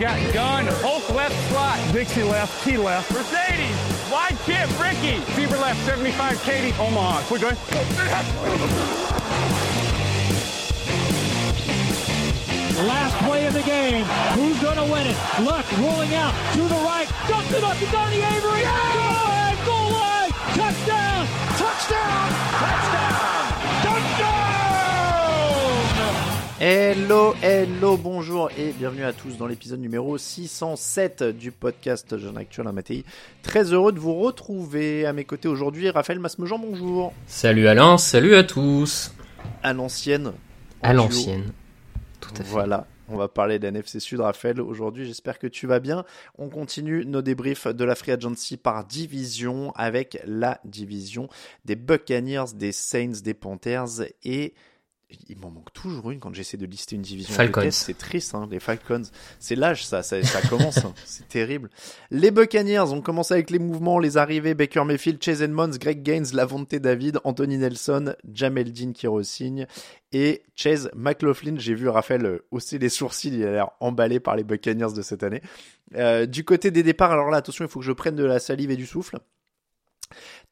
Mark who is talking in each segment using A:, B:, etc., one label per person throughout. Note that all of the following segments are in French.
A: Got gun, Hulk left slot. Dixie left, T left. Mercedes, wide chip, Ricky. Fever left, 75, Katie, Omaha. We're good.
B: Last play of the game. Who's going to win it? Luck rolling out to the right. Dumps it up to Donnie Avery. Go ahead, goal line. Touchdown. Touchdown. Touchdown. Touchdown.
C: Hello, hello, bonjour et bienvenue à tous dans l'épisode numéro 607 du podcast Jeune Actuel à Mattei. Très heureux de vous retrouver à mes côtés aujourd'hui. Raphaël Masmejean, bonjour.
D: Salut Alain, salut à tous.
C: À l'ancienne. en
D: À l'ancienne. Tout à fait.
C: Voilà. On va parler de la NFC Sud, Raphaël. Aujourd'hui, j'espère que tu vas bien. On continue nos débriefs de la Free Agency par division avec la division des Buccaneers, des Saints, des Panthers et il m'en manque toujours une quand j'essaie de lister une division.
D: Falcons.
C: C'est triste, hein, les Falcons. C'est l'âge, ça, ça, ça commence. hein. C'est terrible. Les Buccaneers ont commencé avec les mouvements, les arrivées. Baker Mayfield, Chase Edmonds, Greg Gaines, Lavonte David, Anthony Nelson, Jamel Dean qui re-signe et Chase McLaughlin. J'ai vu Raphaël euh, hausser les sourcils. Il a l'air emballé par les Buccaneers de cette année. Euh, du côté des départs, alors là, attention, il faut que je prenne de la salive et du souffle.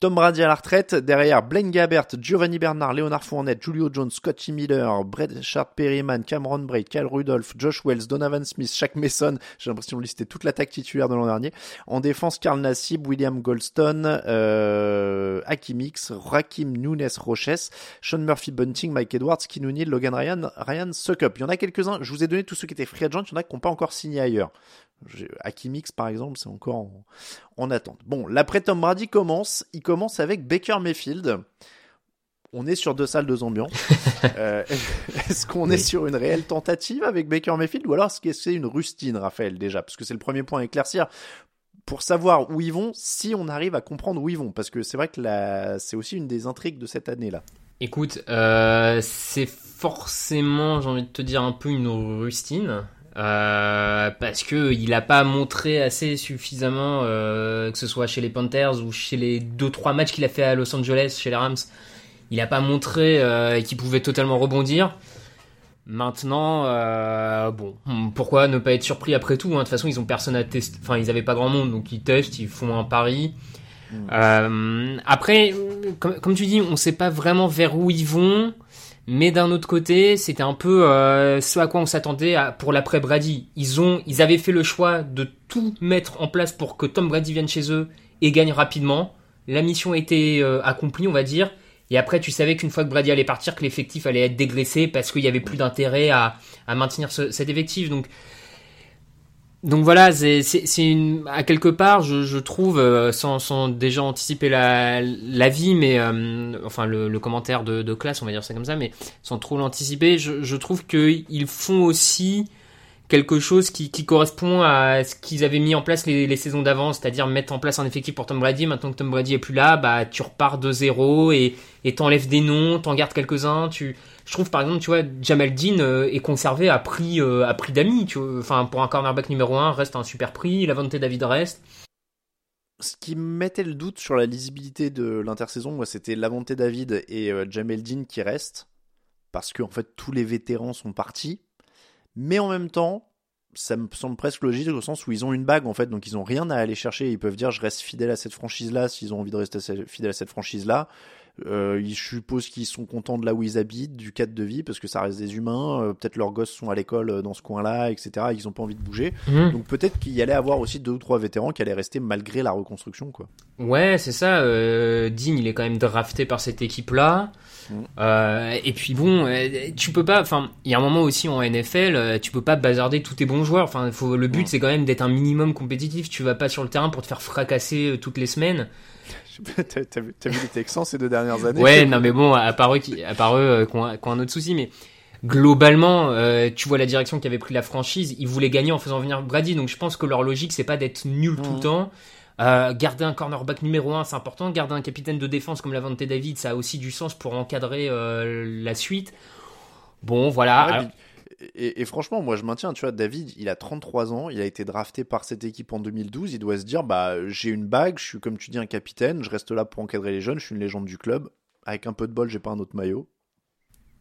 C: Tom Brady à la retraite, derrière Blaine Gabbert, Giovanni Bernard, Leonard Fournette, Julio Jones, Scotty Miller, Brett Perryman, Cameron Braid, Kyle Rudolph, Josh Wells, Donovan Smith, Shaq Mason, j'ai l'impression de lister toute l'attaque titulaire de l'an dernier. En défense, Karl Nassib, William Goldstone, euh, Hakimix, Rakim Nunes Roches, Sean Murphy Bunting, Mike Edwards, Kinuni, Logan Ryan, Ryan Suckup. Il y en a quelques-uns, je vous ai donné tous ceux qui étaient free agent, il y en a qui n'ont pas encore signé ailleurs. Hakimix, par exemple, c'est encore en, en attente. Bon, l'après Tom Brady commence. Il commence avec Baker Mayfield. On est sur deux salles, deux ambiances. Euh, est-ce qu'on est sur une réelle tentative avec Baker Mayfield ou alors est-ce que c'est une rustine, Raphaël, déjà? Parce que c'est le premier point à éclaircir pour savoir où ils vont, si on arrive à comprendre où ils vont. Parce que c'est vrai que la... c'est aussi une des intrigues de cette année-là.
D: Écoute, euh, c'est forcément, j'ai envie de te dire, un peu une rustine. Euh, parce que il a pas montré assez suffisamment, euh, que ce soit chez les Panthers ou chez les 2-3 matchs qu'il a fait à Los Angeles, chez les Rams, il a pas montré euh, qu'il pouvait totalement rebondir. Maintenant, euh, bon, pourquoi ne pas être surpris après tout hein? De toute façon, ils ont personne à tester. Enfin, ils avaient pas grand monde, donc ils testent, ils font un pari. Euh, après, comme, comme tu dis, on sait pas vraiment vers où ils vont, mais d'un autre côté, c'était un peu euh, ce à quoi on s'attendait pour l'après Brady. Ils ont, ils avaient fait le choix de tout mettre en place pour que Tom Brady vienne chez eux et gagne rapidement. La mission a été euh, accomplie, on va dire. Et après, tu savais qu'une fois que Brady allait partir, que l'effectif allait être dégraissé parce qu'il y avait plus d'intérêt à, à maintenir ce- cet effectif. Donc, donc voilà, c'est à quelque part, je, trouve, euh, sans, déjà anticiper la, la vie, mais euh, enfin le, commentaire de, de classe, on va dire ça comme ça, mais sans trop l'anticiper, je, je trouve qu'ils font aussi quelque chose qui, correspond à ce qu'ils avaient mis en place les, saisons d'avant, c'est-à-dire mettre en place un effectif pour Tom Brady. Maintenant que Tom Brady est plus là, bah tu repars de zéro et et t'enlèves des noms, t'en gardes quelques-uns. Tu, je trouve par exemple, tu vois, Jamal Dean euh, est conservé à prix euh, à prix d'amis. Enfin pour un cornerback numéro 1 reste un super prix. Lavonte David reste.
C: Ce qui me mettait le doute sur la lisibilité de l'intersaison, c'était Lavonte David et euh, Jamel Dean qui restent. Parce que, en fait, tous les vétérans sont partis. Mais en même temps, ça me semble presque logique au sens où ils ont une bague, en fait. Donc, ils ont rien à aller chercher. Ils peuvent dire, je reste fidèle à cette franchise-là s'ils ont envie de rester fidèle à cette franchise-là. Euh, je suppose qu'ils sont contents de là où ils habitent, du cadre de vie, parce que ça reste des humains. Euh, peut-être leurs gosses sont à l'école euh, dans ce coin-là, etc. Et qu'ils n'ont pas envie de bouger.
D: Mhm.
C: Donc peut-être qu'il y allait avoir aussi deux ou trois vétérans qui allaient rester malgré la reconstruction, quoi.
D: Ouais, c'est ça. Euh, Dean, il est quand même drafté par cette équipe-là.
C: Mm.
D: Euh, et puis bon, tu peux pas. Enfin, il y a un moment aussi en NFL, tu peux pas bazarder tous tes bons joueurs. Enfin, faut, le but
C: Mm.
D: c'est quand même d'être un minimum compétitif. Tu vas pas sur le terrain pour te faire fracasser toutes les semaines.
C: T'as vu, vu les Texans ces deux dernières années?
D: Ouais, non mais bon, à part eux qui, à part eux, euh, qui ont, qui ont un autre souci, mais globalement, euh, tu vois la direction qu'avait pris la franchise. Ils voulaient gagner en faisant venir Brady, donc je pense que leur logique c'est pas d'être nul tout le
C: Mhm.
D: temps. Euh, garder un cornerback numéro 1, c'est important. Garder un capitaine de défense comme Lavante David, ça a aussi du sens pour encadrer euh, la suite. Bon, voilà.
C: Ouais,
D: Alors-
C: puis- et, et franchement, moi je maintiens, tu vois, David, il a 33 ans, il a été drafté par cette équipe en 2012, il doit se dire, bah j'ai une bague, je suis comme tu dis un capitaine, je reste là pour encadrer les jeunes, je suis une légende du club. Avec un peu de bol, j'ai pas un autre maillot.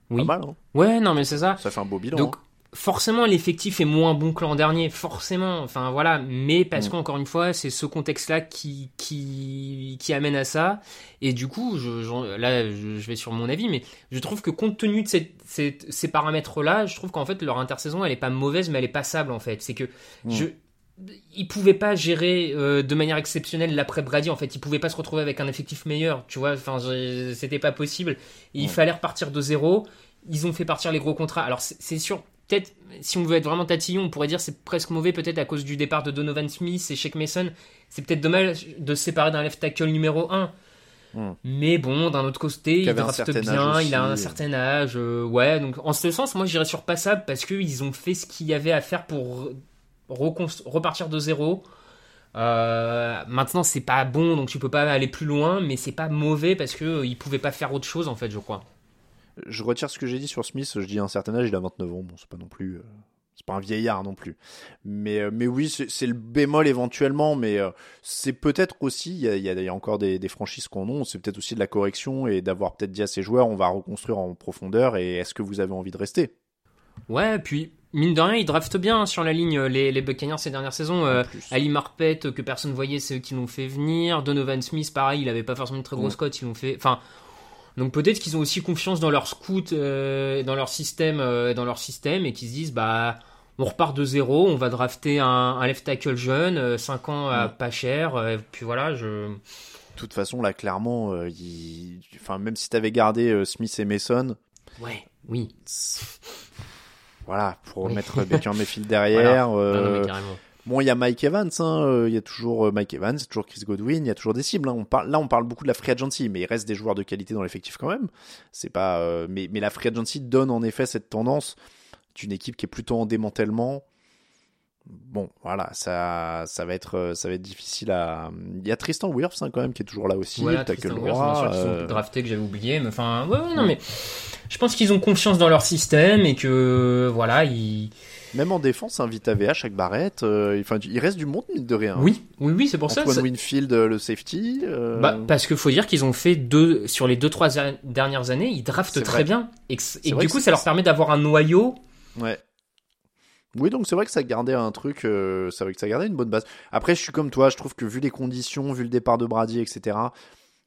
D: oui.
C: Pas mal, hein
D: Ouais, non mais c'est ça.
C: Ça fait un beau bilan.
D: Donc
C: hein.
D: Forcément l'effectif est moins bon que l'an dernier, forcément. Enfin voilà, mais parce
C: Mm.
D: qu'encore une fois, c'est ce contexte-là qui, qui qui amène à ça. Et du coup, je, là, je, je vais sur mon avis, mais je trouve que compte tenu de ces paramètres-là, je trouve qu'en fait leur intersaison, elle est pas mauvaise, mais elle est passable en fait. C'est que
C: Mm.
D: je ils pouvaient pas gérer euh, de manière exceptionnelle l'après Brady en fait ils pouvaient pas se retrouver avec un effectif meilleur tu vois enfin c'était pas possible il
C: Ouais.
D: fallait repartir de zéro ils ont fait partir les gros contrats alors c'est sûr peut-être si on veut être vraiment tatillon on pourrait dire c'est presque mauvais peut-être à cause du départ de Donovan Smith et Shake Mason c'est peut-être dommage de se séparer d'un left tackle numéro 1
C: Hmm.
D: mais bon d'un autre côté il
C: un
D: drafte bien il a un
C: aussi.
D: certain âge euh, ouais donc en ce sens moi j'irais sur passable parce qu'ils ont fait ce qu'il y avait à faire pour repartir de zéro euh, maintenant c'est pas bon donc tu peux pas aller plus loin mais c'est pas mauvais parce que euh, ils pouvaient pas faire autre chose en fait je crois
C: Je retire ce que j'ai dit sur Smith, je dis un certain âge, il a 29 ans, bon c'est pas non plus... euh, C'est pas un vieillard non plus. Mais, euh, mais oui, c'est le bémol éventuellement, mais euh, c'est peut-être aussi, il y a, y a- encore des, des franchises qu'on a, c'est peut-être aussi de la correction et d'avoir peut-être dit à ces joueurs, on va reconstruire en profondeur et est-ce que vous avez envie de rester?
D: Ouais puis mine de rien ils draftent bien hein, sur la ligne les, les Buccaneers ces dernières saisons euh. Ali Marpet que personne voyait c'est eux qui l'ont fait venir Donovan Smith pareil il avait pas forcément une très grosse cote ils l'ont fait enfin donc peut-être qu'ils ont aussi confiance dans leur scout euh, dans leur système euh, dans leur système et qu'ils se disent bah on repart de zéro on va drafter un, un left tackle jeune 5 ans à
C: Mm.
D: pas cher euh, puis voilà je
C: De toute façon, là, clairement, euh, il- enfin, même si t'avais gardé euh, Smith et Mason,
D: ouais oui
C: voilà, pour
D: Oui.
C: mettre Baker Mayfield derrière.
D: Non, non, mais
C: euh,
D: carrément.
C: Bon, il y a Mike Evans, hein, euh, il y a toujours euh, Mike Evans, toujours Chris Godwin, il y a toujours des cibles. hein. On parle, là, on parle beaucoup de la free agency, mais il reste des joueurs de qualité dans l'effectif quand même. C'est pas, euh, mais, mais la free agency donne en effet cette tendance d'une équipe qui est plutôt en démantèlement. Bon, voilà, ça, ça va être, ça va être difficile à. Il y a Tristan Wirfs hein, quand même qui est toujours là aussi.
D: Voilà,
C: T'as que
D: Tristan
C: le droit. euh,
D: drafté que j'avais oublié, mais enfin, ouais, ouais, non, mais je pense qu'ils ont confiance dans leur système et que voilà, ils.
C: Même en défense, un Vita VH avec Barrett. euh, enfin, il reste du monde mine de rien.
D: Oui, oui, oui, c'est pour ça.
C: Antoine Winfield, euh, le safety. euh,
D: Bah, parce qu'il faut dire qu'ils ont fait deux sur les deux trois dernières années, ils draftent très
C: vrai.
D: bien et, et du coup ça leur permet d'avoir un noyau.
C: Ouais. Oui, donc c'est vrai que ça gardait un truc, euh, c'est vrai que ça gardait une bonne base. Après, je suis comme toi, je trouve que vu les conditions, vu le départ de Brady, etc.,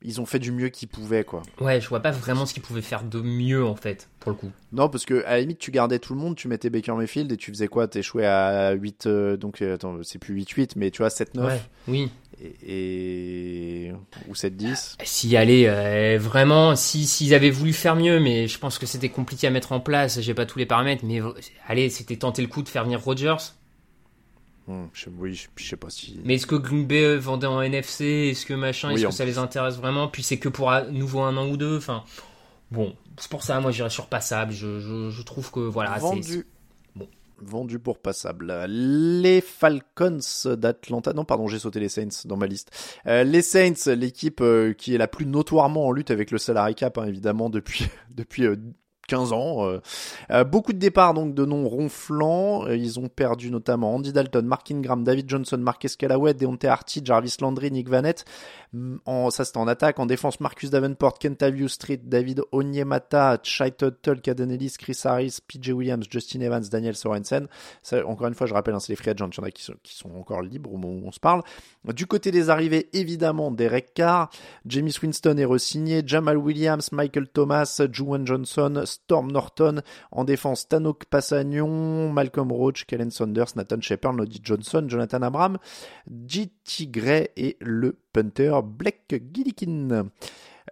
C: ils ont fait du mieux qu'ils pouvaient, quoi.
D: Ouais, je vois pas vraiment ce qu'ils pouvaient faire de mieux en fait pour le coup.
C: Non, parce que à la limite, tu gardais tout le monde, tu mettais Baker Mayfield et tu faisais quoi? T'échouais à 8, euh, donc euh, attends, c'est plus 8-8, mais tu vois, 7-9
D: Ouais, oui.
C: et, et- ou 7-10.
D: S'y aller euh, vraiment, si s'ils avaient voulu faire mieux, mais je pense que c'était compliqué à mettre en place. J'ai pas tous les paramètres, mais allez, c'était tenter le coup de faire venir Rodgers.
C: Hum, je, oui, je, je sais pas si.
D: Mais est-ce que Green Bay vendait en NFC Est-ce que machin Est-ce que ça les intéresse vraiment? Puis c'est que pour à nouveau un an ou deux. Enfin, bon, c'est pour ça, moi j'irais sur passable. Je, trouve que voilà,
C: vendu.
D: bon.
C: Vendu pour passable. Les Falcons d'Atlanta. Non, pardon, j'ai sauté les Saints dans ma liste. Euh, les Saints, l'équipe euh, qui est la plus notoirement en lutte avec le salary cap, hein, évidemment, depuis, depuis euh, 15 ans. Euh, euh, beaucoup de départs donc de noms ronflants. Euh, ils ont perdu notamment Andy Dalton, Mark Ingram, David Johnson, Marcus Callaway, Deontay Harty, Jarvis Landry, Nick Vanette. Mm, ça c'était en attaque. En défense, Marcus Davenport, Kentavious Street, David Onyemata, Chai Tuttle, Caden Ellis, Chris Harris, PJ Williams, Justin Evans, Daniel Sorensen. Encore une fois, je rappelle, hein, c'est les free agents. Il y en a qui sont, encore libres au moment où on se parle. Du côté des arrivées, évidemment, Derek Carr, Jamie Winston est re-signé, Jamal Williams, Michael Thomas, Juwan Johnson, Storm Norton. En défense, Tanok Passagnon, Malcolm Roach, Kellen Saunders, Nathan Shepard, Noddy Johnson, Jonathan Abram, J.T. Gray et le punter Blake Gillikin.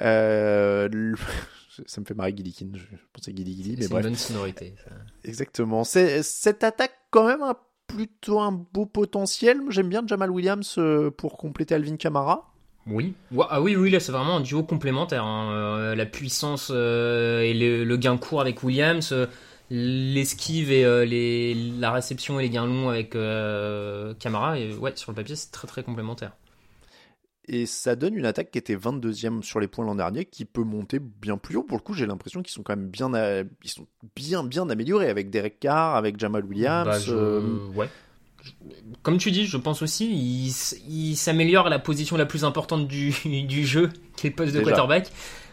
C: Euh, ça me fait marrer Gillikin, je pensais Gilly mais
D: bref. C'est une bonne sonorité. Ça.
C: Exactement. C'est, cette attaque quand même un, plutôt un beau potentiel. J'aime bien Jamal Williams euh, pour compléter Alvin Kamara.
D: Oui, ah oui, oui, là c'est vraiment un duo complémentaire. Hein. Euh, la puissance euh, et le, gain court avec Williams, euh, l'esquive et les, la réception et les gains longs avec Camara. Et ouais, sur le papier c'est très très complémentaire.
C: Et ça donne une attaque qui était 22e sur les points l'an dernier, qui peut monter bien plus haut. Pour le coup, j'ai l'impression qu'ils sont quand même bien, ils sont bien, bien améliorés avec Derek Carr, avec Jamal Williams.
D: Bah, ouais comme tu dis, je pense aussi, il, s'améliore à la position la plus importante du, du jeu, qui est le poste de quarterback.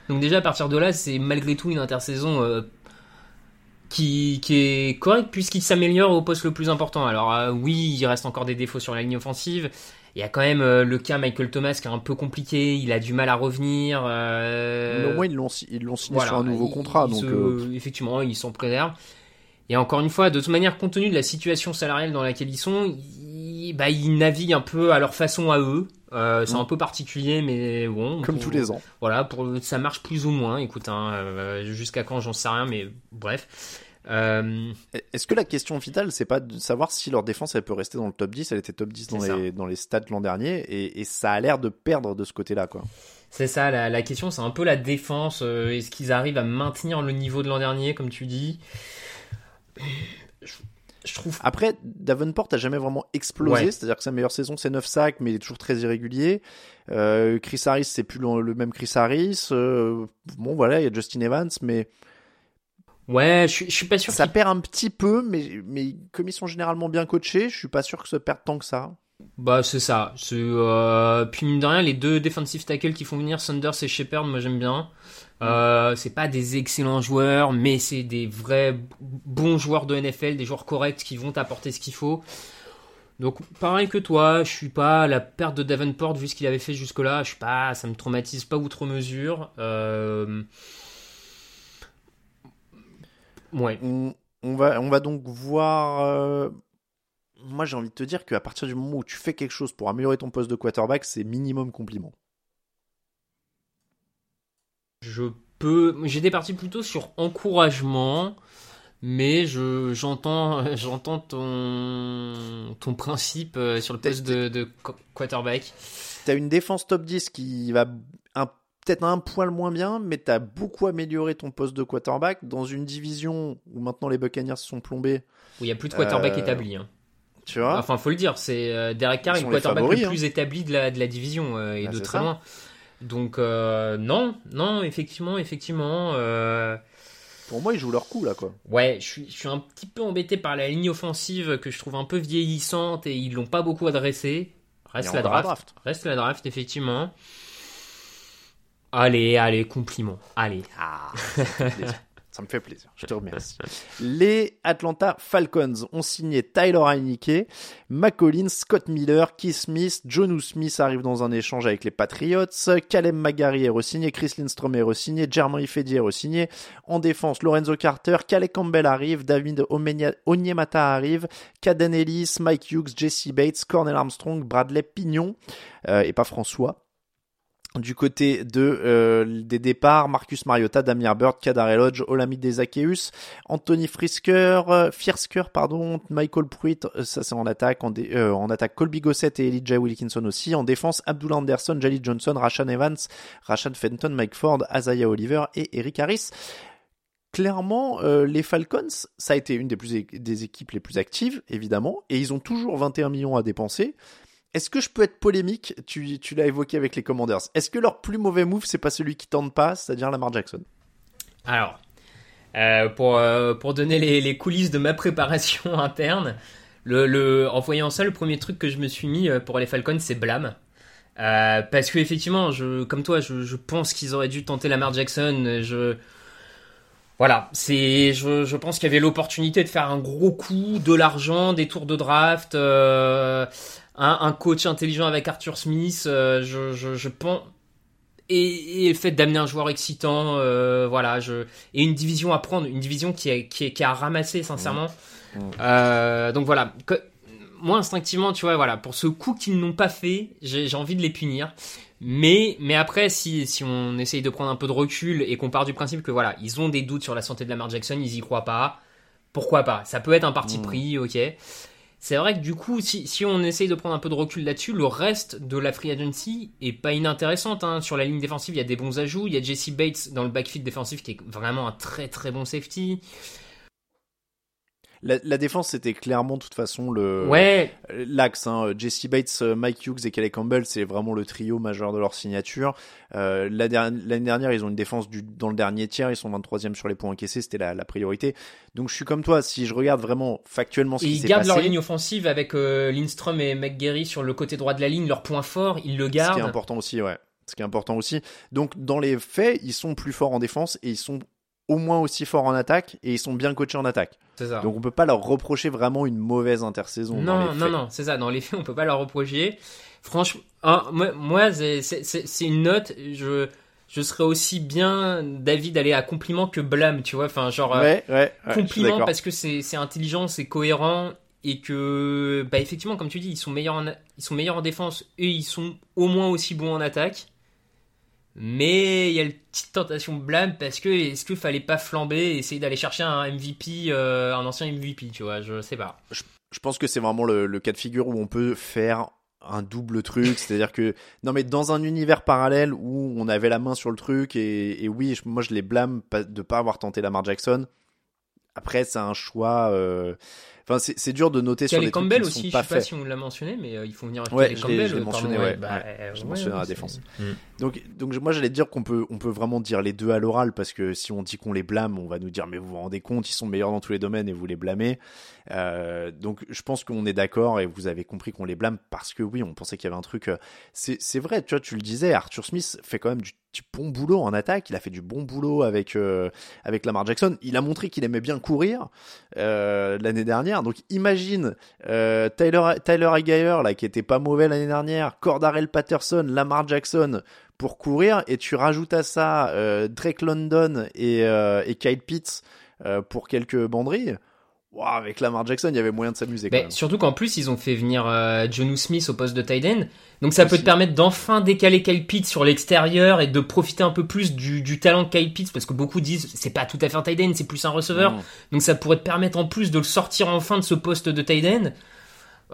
D: Donc déjà à partir de là, c'est malgré tout une intersaison euh, qui, qui, est correcte puisqu'il s'améliore au poste le plus important. Alors euh, oui, il reste encore des défauts sur la ligne offensive. Il y a quand même euh, le cas Michael Thomas qui est un peu compliqué, il a du mal à revenir.
C: Mais au moins ils l'ont signé sur un nouveau contrat. donc
D: Effectivement, ils sont préservés. Et encore une fois, de toute manière, compte tenu de la situation salariale dans laquelle ils sont, ils, bah, ils naviguent un peu à leur façon à eux. Euh, c'est mm. un peu particulier, mais bon.
C: Comme tous les ans.
D: Voilà, pour, ça marche plus ou moins. Écoute, hein, euh, jusqu'à quand, j'en sais rien, mais bref. Euh...
C: Est-ce que la question vitale, c'est pas de savoir si leur défense elle peut rester dans le top 10 Elle était top 10 dans les, dans les stats l'an dernier et, et, ça a l'air de perdre de ce côté-là, quoi.
D: C'est ça, la, la question, c'est un peu la défense. Est-ce qu'ils arrivent à maintenir le niveau de l'an dernier, comme tu dis?
C: Je, trouve. Après, Davenport a jamais vraiment explosé, c'est-à-dire que sa meilleure saison c'est 9 sacs, mais il est toujours très irrégulier. Euh, Chris Harris, c'est plus le, même Chris Harris. Euh, bon, voilà, il y a Justin Evans, mais.
D: Ouais, je, suis pas sûr.
C: Ça perd un petit peu, mais, mais comme ils sont généralement bien coachés, je suis pas sûr que ça perde tant que ça.
D: Bah c'est ça. Euh... Puis mine de rien, les deux defensive tackles qui font venir Sanders et Shepard, moi j'aime bien. Euh, c'est pas des excellents joueurs, mais c'est des vrais bons joueurs de NFL, des joueurs corrects qui vont t'apporter ce qu'il faut. Donc pareil que toi, je suis pas la perte de Davenport vu ce qu'il avait fait jusque-là, je suis pas, ça me traumatise pas outre mesure. Euh... Ouais.
C: On, va, on va donc voir. Euh, moi, j'ai envie de te dire qu'à partir du moment où tu fais quelque chose pour améliorer ton poste de quarterback, c'est minimum compliment.
D: Je peux. J'étais parti plutôt sur encouragement, mais je j'entends j'entends ton ton principe euh, sur le poste de, de quarterback.
C: T'as une défense top 10 qui va peut-être un poil moins bien, mais t'as beaucoup amélioré ton poste de quarterback dans une division où maintenant les Buccaneers se sont plombés.
D: Où il n'y a plus de quarterback euh, établi. Hein.
C: Tu vois?
D: Enfin, faut le dire, c'est euh, Derek Carr, le quarterback le plus hein. établi de la, de la division et bah, de très loin. Donc euh, non, non, effectivement, effectivement. Euh...
C: Pour moi, ils jouent leur coup là, quoi.
D: Ouais, je suis, je suis un petit peu embêté par la ligne offensive que je trouve un peu vieillissante et ils l'ont pas beaucoup adressé. Reste la draft. Reste la draft, effectivement. Allez, allez, compliment. Allez. Ah,
C: Ça me fait plaisir. Je te remercie. Les Atlanta Falcons ont signé Tyler Heineke, McCollins, Scott Miller, Keith Smith, Jonu Smith arrive dans un échange avec les Patriots, Caleb Magari est re-signé, Chris Lindstrom est re-signé, Jeremy Ifedi est re-signé. En défense, Lorenzo Carter, Caleb Campbell arrive, David Onyemata arrive, Caden Ellis, Mike Hughes, Jesse Bates, Cornel Armstrong, Bradley Pignon, euh, et pas François. Du côté de euh, des départs, Marcus Mariota, Damien Bird, Kadar Lodge, Olamide Zakeus, Anthony Frisker, euh, Fiersker, pardon, Michael Pruitt, euh, ça c'est en attaque, en, en, attaque Colby Gossett et Elijah Wilkinson aussi, en défense Abdullah Anderson, Jali Johnson, Rashan Evans, Rashan Fenton, Mike Ford, Azaya Oliver et Eric Harris. Clairement, les Falcons, ça a été une des équipes les plus actives, évidemment, et ils ont toujours 21 millions à dépenser. Est-ce que je peux être polémique? Tu, l'as évoqué avec les Commanders. Est-ce que leur plus mauvais move, c'est pas celui qui tente pas, c'est-à-dire Lamar Jackson?
D: Alors, Euh, pour, euh, pour donner les, coulisses de ma préparation interne, en voyant ça, le premier truc que je me suis mis euh, pour les Falcons, c'est blâme. Parce que effectivement, comme toi, je, pense qu'ils auraient dû tenter Lamar Jackson. Voilà, je, pense qu'il y avait l'opportunité de faire un gros coup, de l'argent, des tours de draft, un, un coach intelligent avec Arthur Smith. euh, je, je, je pense et, et le fait d'amener un joueur excitant, euh, voilà, je et une division à prendre, une division qui a qui, est- qui a ramassé sincèrement. Euh, donc voilà, que- moi instinctivement, tu vois, voilà, pour ce coup qu'ils n'ont pas fait, j'ai envie de les punir. Mais mais après, si si on essaye de prendre un peu de recul et qu'on part du principe que voilà, ils ont des doutes sur la santé de Lamar Jackson, ils y croient pas. Pourquoi pas? Ça peut être un parti pris, ok. C'est vrai que du coup, si, on essaye de prendre un peu de recul là-dessus, le reste de la free agency est pas inintéressante. Hein. Sur la ligne défensive, il y a des bons ajouts. Il y a Jesse Bates dans le backfield défensif qui est vraiment un très très bon safety.
C: La, la défense, c'était clairement, de toute façon, le
D: Ouais,
C: l'axe. Hein. Jesse Bates, euh, Mike Hughes et Kelly Campbell, c'est vraiment le trio majeur de leur signature. Euh, L'année dernière, ils ont une défense du, dans le dernier tiers. Ils sont 23e sur les points encaissés. C'était la, la priorité. Donc, je suis comme toi. Si je regarde vraiment factuellement ce
D: et
C: qui
D: ils
C: s'est
D: gardent
C: passé,
D: leur ligne offensive avec euh, Lindstrom et McGarry sur le côté droit de la ligne, leur point fort, ils le
C: ce qui est
D: gardent.
C: important aussi, ouais. Ce qui est important aussi. Donc, dans les faits, ils sont plus forts en défense et ils sont au moins aussi forts en attaque et ils sont bien coachés en attaque.
D: Ça.
C: Donc, on peut pas leur reprocher vraiment une mauvaise intersaison. dans
D: Non,
C: les
D: non, non, c'est ça. Dans les faits, on peut pas leur reprocher. Franchement, hein, moi, moi c'est- une note. Je, je serais aussi bien d'avis d'aller à compliment que blâme, tu vois. Enfin, genre euh,
C: Ouais,
D: compliment parce que c'est c'est intelligent, c'est cohérent et que, bah, effectivement, comme tu dis, ils sont meilleurs en, ils sont meilleurs en défense et ils sont au moins aussi bons en attaque. Mais il y a une petite tentation de blâme parce que est-ce qu'il fallait pas flamber et essayer d'aller chercher un MVP, euh, un ancien MVP, tu vois, je sais pas.
C: je pense que c'est vraiment le, le cas de figure où on peut faire un double truc, c'est-à-dire que non mais dans un univers parallèle où on avait la main sur le truc et, et oui, moi je les blâme de pas avoir tenté Lamar Jackson. Après, c'est un choix. euh, Enfin, c'est c'est dur de noter sur trucs
D: Campbell
C: qui ne
D: aussi,
C: sont
D: je
C: pas
D: sais pas si on l'a mentionné, mais euh, il faut venir
C: Ouais, je l'ai-
D: Campbell.
C: je l'ai
D: euh,
C: mentionné, ouais,
D: bah,
C: ouais,
D: euh,
C: je mentionné à la défense.
D: Mm.
C: Donc, donc moi j'allais dire qu'on peut, on peut vraiment dire les deux à l'oral parce que si on dit qu'on les blâme, on va nous dire mais vous vous rendez compte, ils sont meilleurs dans tous les domaines et vous les blâmez. Euh, donc je pense qu'on est d'accord et vous avez compris qu'on les blâme parce que oui, on pensait qu'il y avait un truc. euh, C'est vrai, tu vois, tu le disais, Arthur Smith fait quand même du, bon boulot en attaque. Il a fait du bon boulot avec euh, avec Lamar Jackson. Il a montré qu'il aimait bien courir l'année dernière. Donc imagine euh, Tyler Tyler là qui était pas mauvais l'année dernière, Cordarel Patterson, Lamar Jackson pour courir et tu rajoutes à ça Drake London et, et Kyle Pitts pour quelques banderilles. Wow, avec Lamar Jackson, il y avait moyen de s'amuser. même.
D: surtout qu'en plus, ils ont fait venir euh, Jonu Smith au poste de tight end. Donc ça peut te permettre d'enfin décaler Kyle Pitts sur l'extérieur et de profiter un peu plus du, du talent de Kyle Pitts parce que beaucoup disent c'est pas tout à fait un tight end, c'est plus un receveur. Donc ça pourrait te permettre en plus de le sortir enfin de ce poste de tight end.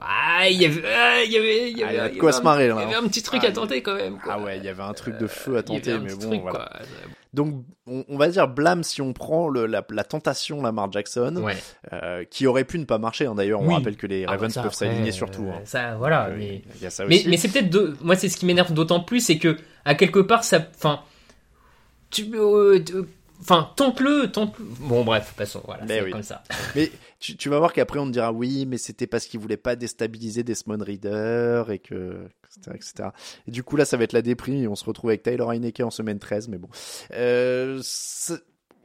D: Ah, il y avait, ah, il y avait, il y
C: Ah,
D: avait,
C: il y
D: un-
C: marrer, là,
D: Il y avait
C: hein.
D: un petit truc
C: Ah,
D: à tenter quand même. quoi.
C: Ah ouais, il y avait un truc de feu
D: Euh,
C: à
D: y avait
C: tenter, mais bon,
D: truc,
C: voilà.
D: quoi.
C: Donc, on, on va dire blâme si on prend le, la, la tentation Lamar Jackson,
D: Ouais.
C: euh, qui aurait pu ne pas marcher. hein. D'ailleurs, on
D: Oui.
C: rappelle que les
D: Ah
C: Ravens
D: ça,
C: peuvent s'aligner sur tout.
D: euh,
C: hein.
D: Ça, voilà.
C: Euh,
D: mais...
C: Ça
D: Mais, c'est peut-être de... moi c'est ce qui m'énerve d'autant plus c'est que à quelque part ça enfin tu euh, enfin tente-le tente bon bref passons voilà c'est
C: oui.
D: comme ça
C: Mais tu, tu vas voir qu'après on te dira oui, mais c'était parce qu'il voulait pas déstabiliser Desmond Reader et que etc., etc. Et du coup là ça va être la déprime et on se retrouve avec Tyler Heineke en semaine 13, mais bon. Euh,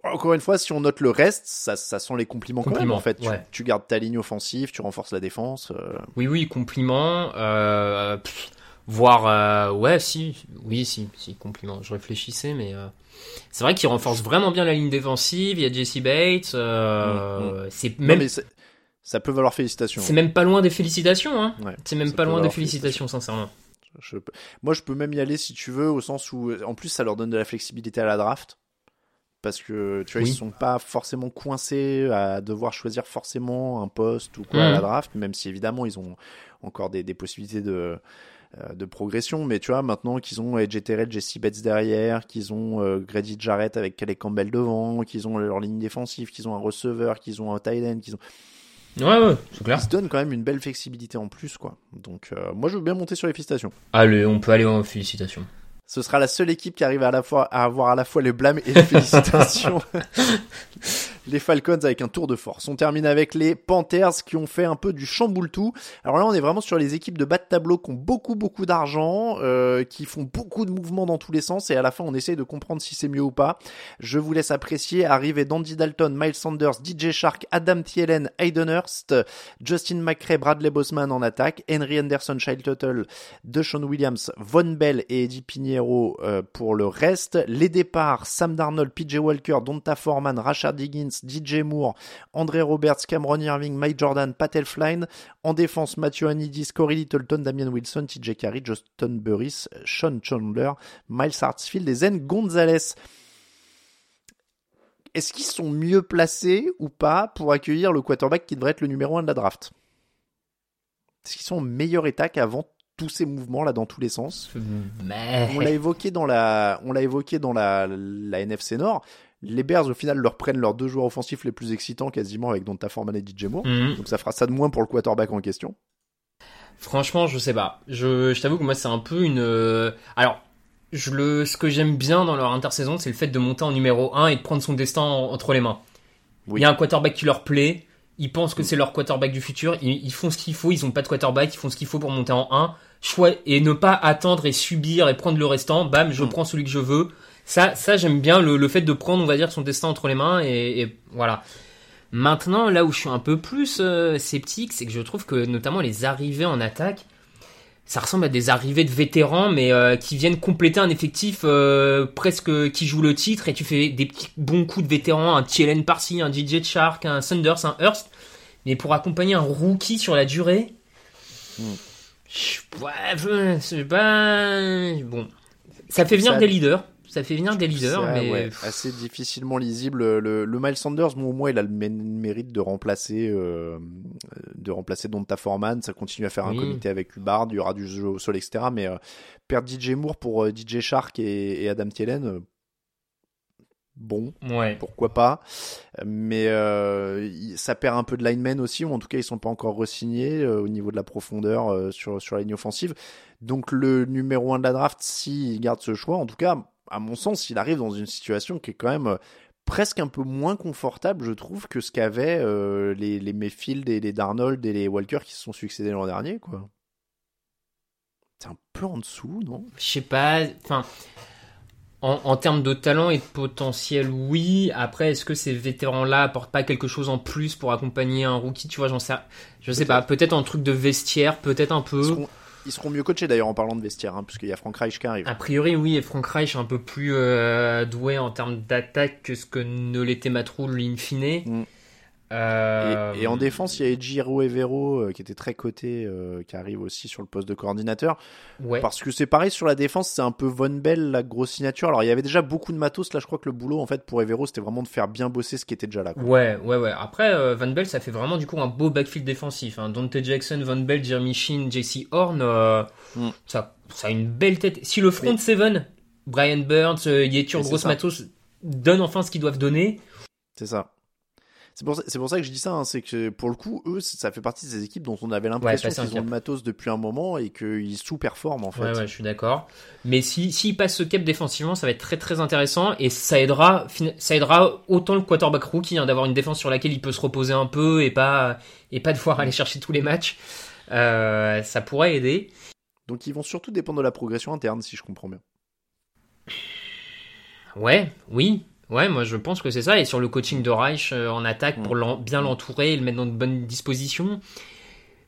C: encore une fois, si on note le reste, ça, ça sent les compliments, quand même
D: Compliments,
C: en fait. Tu-
D: ouais.
C: Tu, gardes ta ligne offensive, tu renforces la défense. euh,
D: oui oui compliment euh, pff, voire euh, ouais si oui si si compliment je réfléchissais mais euh, c'est vrai qu'il renforce vraiment bien la ligne défensive il y a Jesse Bates euh, c'est
C: non,
D: même
C: mais c'est- ça peut valoir félicitations.
D: c'est même pas loin des félicitations hein
C: Ouais,
D: c'est même pas loin des félicitations sincèrement
C: Je peux- Moi, je peux même y aller si tu veux, au sens où, en plus, ça leur donne de la flexibilité à la draft. Parce que, tu vois,
D: Oui.
C: ils sont pas forcément coincés à devoir choisir forcément un poste ou quoi à
D: Mhm.
C: la draft, même si évidemment, ils ont encore des, des possibilités de, de progression. Mais tu vois, maintenant qu'ils ont AJ Terrell, Jesse Bates derrière, qu'ils ont euh, Grady Jarrett avec Kelly Campbell devant, qu'ils ont leur ligne défensive, qu'ils ont un receveur, qu'ils ont un tight end, qu'ils ont...
D: ouais ouais c'est clair
C: Ils se donnent quand même une belle flexibilité en plus, quoi. Donc, euh, moi, je veux bien monter sur les félicitations.
D: allez on peut aller en félicitations
C: Ce sera la seule équipe qui arrive à, la fois, à avoir à la fois les blâmes et les félicitations. les Falcons avec un tour de force. On termine avec les Panthers qui ont fait un peu du chamboule tout. Alors là, on est vraiment sur les équipes de bas de tableau qui ont beaucoup beaucoup d'argent, euh, qui font beaucoup de mouvements dans tous les sens et à la fin, on essaye de comprendre si c'est mieux ou pas. Je vous laisse apprécier. Arrivée d'Andy Dalton, Miles Sanders, DJ Shark, Adam Thielen, Hayden Hurst, Justin McRae, Bradley Bosman en attaque, Henry Anderson, Child Tuttle, DeShaun Williams, Von Bell et Eddie Euh, pour le reste. Les départs, Sam Darnold, PJ Walker, Donta Foreman, Rashard Higgins, DJ Moore, André Roberts, Cameron Irving, Mike Jordan, Patel Flynn. En défense, Matthew Anidis, Corey Littleton, Damian Wilson, TJ Carey, Justin Burris, Sean Chandler, Miles Hartsfield et Zen Gonzalez. Est-ce qu'ils sont mieux placés ou pas pour accueillir le quarterback qui devrait être le numéro 1 de la draft? Est-ce qu'ils sont en meilleur état qu'avant tous ces mouvements là dans tous les sens.
D: Mais...
C: On l'a évoqué dans la, on l'a évoqué dans la, la NFC Nord. Les Bears au final leur prennent leurs deux joueurs offensifs les plus excitants quasiment avec Donta Foreman et DJ Moore.
D: Mhm.
C: Donc ça fera ça de moins pour le quarterback en question.
D: Franchement, je sais pas. Je, je t'avoue que moi, c'est un peu une. euh, Alors, je le, ce que j'aime bien dans leur intersaison, c'est le fait de monter en numéro 1 et de prendre son destin en- entre les mains.
C: Oui.
D: Il y a un quarterback qui leur plaît. Ils pensent que c'est leur quarterback du futur. Ils, ils font ce qu'il faut. Ils ont pas de quarterback. Ils font ce qu'il faut pour monter en 1. Et ne pas attendre et subir et prendre le restant. Bam, je
C: Mm.
D: prends celui que je veux. Ça, ça j'aime bien le, le fait de prendre, on va dire, son destin entre les mains et, et voilà. Maintenant, là où je suis un peu plus euh, sceptique, c'est que je trouve que notamment les arrivées en attaque, ça ressemble à des arrivées de vétérans, mais euh, qui viennent compléter un effectif euh, presque qui joue le titre, et tu fais des petits bons coups de vétérans, un TLN par-ci, un DJ Shark, un Sanders, un Hurst, mais pour accompagner un rookie sur la durée, je- ouais, sais pas, bon, ça fait venir
C: Ça-
D: des leaders, ça fait venir des leaders,
C: C'est,
D: mais
C: ouais, assez difficilement lisible. Le, le Miles Sanders, bon, au moins, il a le mé- mérite de remplacer, euh, de remplacer Donta Foreman. Ça continue à faire un comité avec Hubbard. Il y aura du jeu au sol, etc. Mais euh, perdre DJ Moore pour euh, DJ Shark et, et Adam Thielen, euh, bon,
D: ouais.
C: pourquoi pas. Mais euh, ça perd un peu de linemen aussi, ou en tout cas, ils sont pas encore re-signés euh, au niveau de la profondeur euh, sur, sur la ligne offensive. Donc le numéro 1 de la draft, s'il garde ce choix, en tout cas, à mon sens, il arrive dans une situation qui est quand même presque un peu moins confortable, je trouve, que ce qu'avaient les, les Mayfield et les Darnold et les Walker qui se sont succédés l'an dernier, quoi. C'est un peu en dessous, non?
D: Je sais pas, enfin, en, en termes de talent et de potentiel, oui. Après, est-ce que ces vétérans-là apportent pas quelque chose en plus pour accompagner un rookie Tu vois, j'en sais, je sais pas. Peut-être en truc de vestiaire, peut-être un
C: ils
D: peu.
C: seront, ils seront mieux coachés d'ailleurs en parlant de vestiaire, hein, puisqu'il y a Frank Reich qui arrive.
D: A priori, oui. Et Frank Reich est un peu plus euh, doué en termes d'attaque que ce que ne l'était Matroul in fine.
C: Mm.
D: Euh,
C: Et, et en défense, il y a Ejiro Evero euh, qui était très coté, euh, qui arrive aussi sur le poste de coordinateur.
D: ouais.
C: Parce que c'est pareil sur la défense, c'est un peu Von Bell, la grosse signature. Alors il y avait déjà beaucoup de matos. Là, je crois que le boulot en fait pour Evero, c'était vraiment de faire bien bosser ce qui était déjà là. quoi.
D: Ouais, ouais, ouais. Après, euh, Van Bell, ça fait vraiment du coup un beau backfield défensif. Hein. Dante Jackson, Van Bell, Jeremy Sheen, JC Horn,
C: Mm.
D: ça, ça a une belle tête. Si le front
C: Mais-
D: seven, Brian Burns, Yetur,
C: Mais ça.
D: Matos, donnent enfin ce qu'ils doivent donner.
C: C'est ça. C'est pour, ça- c'est pour ça que je dis ça, hein, c'est que pour le coup, eux, ça fait partie de ces équipes dont on avait l'impression qu'ils ont le matos depuis un moment et qu'ils sous-performent en fait.
D: Ouais, ouais, je suis d'accord. Mais si, s'ils passent ce cap défensivement, ça va être très très intéressant et ça aidera, ça aidera autant le quarterback rookie hein, d'avoir une défense sur laquelle il peut se reposer un peu et pas, et pas devoir aller chercher tous les matchs. Euh, ça pourrait aider.
C: Donc ils vont surtout dépendre de la progression interne, si je comprends bien.
D: Ouais, oui. Ouais, moi je pense que c'est ça. Et sur le coaching de Reich euh, en attaque pour bien l'entourer et le mettre dans de bonnes dispositions.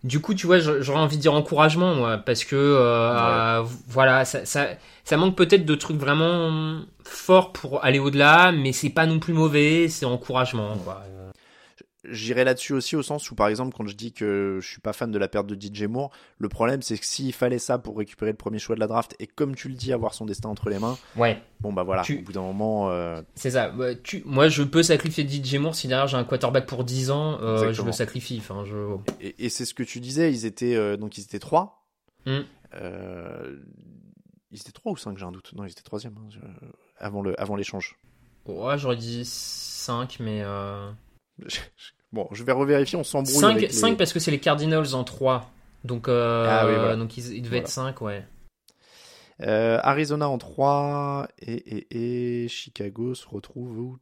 D: Du coup, tu vois, j'aurais envie de dire encouragement, moi, parce que euh, voilà, ça, ça, ça manque peut-être de trucs vraiment forts pour aller au-delà, mais c'est pas non plus mauvais, c'est encouragement. Quoi.
C: J'irai là-dessus aussi au sens où, par exemple, quand je dis que je suis pas fan de la perte de DJ Moore, le problème c'est que s'il fallait ça pour récupérer le premier choix de la draft et comme tu le dis, avoir son destin entre les mains,
D: Ouais,
C: bon bah voilà,
D: Tu-
C: au bout d'un moment, euh,
D: c'est ça. Tu, moi, je peux sacrifier DJ Moore si derrière j'ai un quarterback pour 10 ans, euh, je le sacrifie. Enfin, je...
C: et, et c'est ce que tu disais, ils étaient euh, donc ils étaient trois.
D: Mm.
C: Ils étaient trois ou cinq, j'ai un doute. Non, ils étaient troisième hein, avant le avant l'échange.
D: Ouais, j'aurais dit 5, mais.
C: Bon, je vais revérifier, on s'embrouille.
D: 5,
C: avec les-
D: parce que c'est les Cardinals en 3. Donc, euh,
C: Ah oui, voilà.
D: donc ils, ils devaient être 5, ouais.
C: Euh, Arizona en 3 et, et, et Chicago se retrouve où?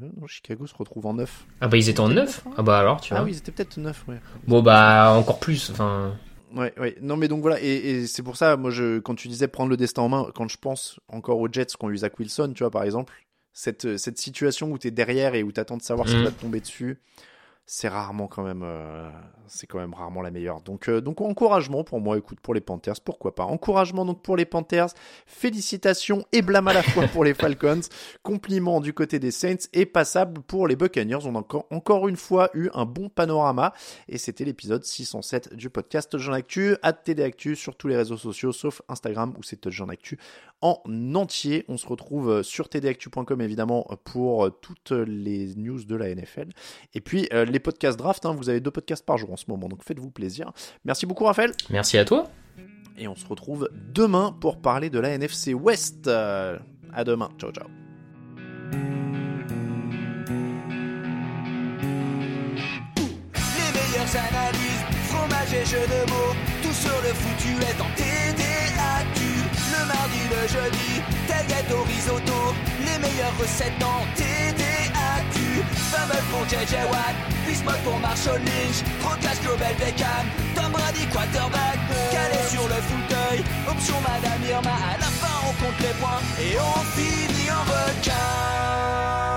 C: Non, Chicago se retrouve en 9.
D: Ah bah ils étaient en 9 Ah bah alors tu vois.
C: Ah oui, ils étaient peut-être 9, ouais.
D: Bon bah encore plus, enfin...
C: Ouais, ouais. Non, mais donc voilà, et, et c'est pour ça, moi, je, quand tu disais prendre le destin en main, quand je pense encore aux Jets qu'on eu Zach Wilson, tu vois, par exemple, cette, cette situation où tu es derrière et où tu attends de savoir ce qui
D: Mhm.
C: va te tomber dessus, c'est rarement quand même, euh, c'est quand même rarement la meilleure. Donc, euh, donc encouragement pour moi, écoute, pour les Panthers, pourquoi pas. Encouragement donc pour les Panthers, félicitations et blâme à la fois pour les Falcons, compliments du côté des Saints et passable pour les Buccaneers. On a encore, encore une fois eu un bon panorama et c'était l'épisode 607 du podcast Touchdown Actu, à TD Actu sur tous les réseaux sociaux sauf Instagram où c'est Touchdown Actu en entier. On se retrouve sur tdactu.com évidemment pour toutes les news de la NFL. Et puis euh, les podcasts draft, hein, vous avez deux podcasts par jour en ce moment, donc faites-vous plaisir. Merci beaucoup Raphaël.
D: Merci à toi.
C: Et on se retrouve demain pour parler de la NFC West. Euh, à demain. Ciao ciao.
E: Les meilleures analyses, fromage et jeux de mots, tout sur le foutu est en jeudi, tailgate au risotto, les meilleures recettes en TDAQ. Fumble pour JJ Watt, Bismuth pour Marshall Lynch, Procast Global Beckham, Tom Brady quarterback, calé sur le fauteuil, option Madame Irma, à la fin on compte les points et on finit en requin.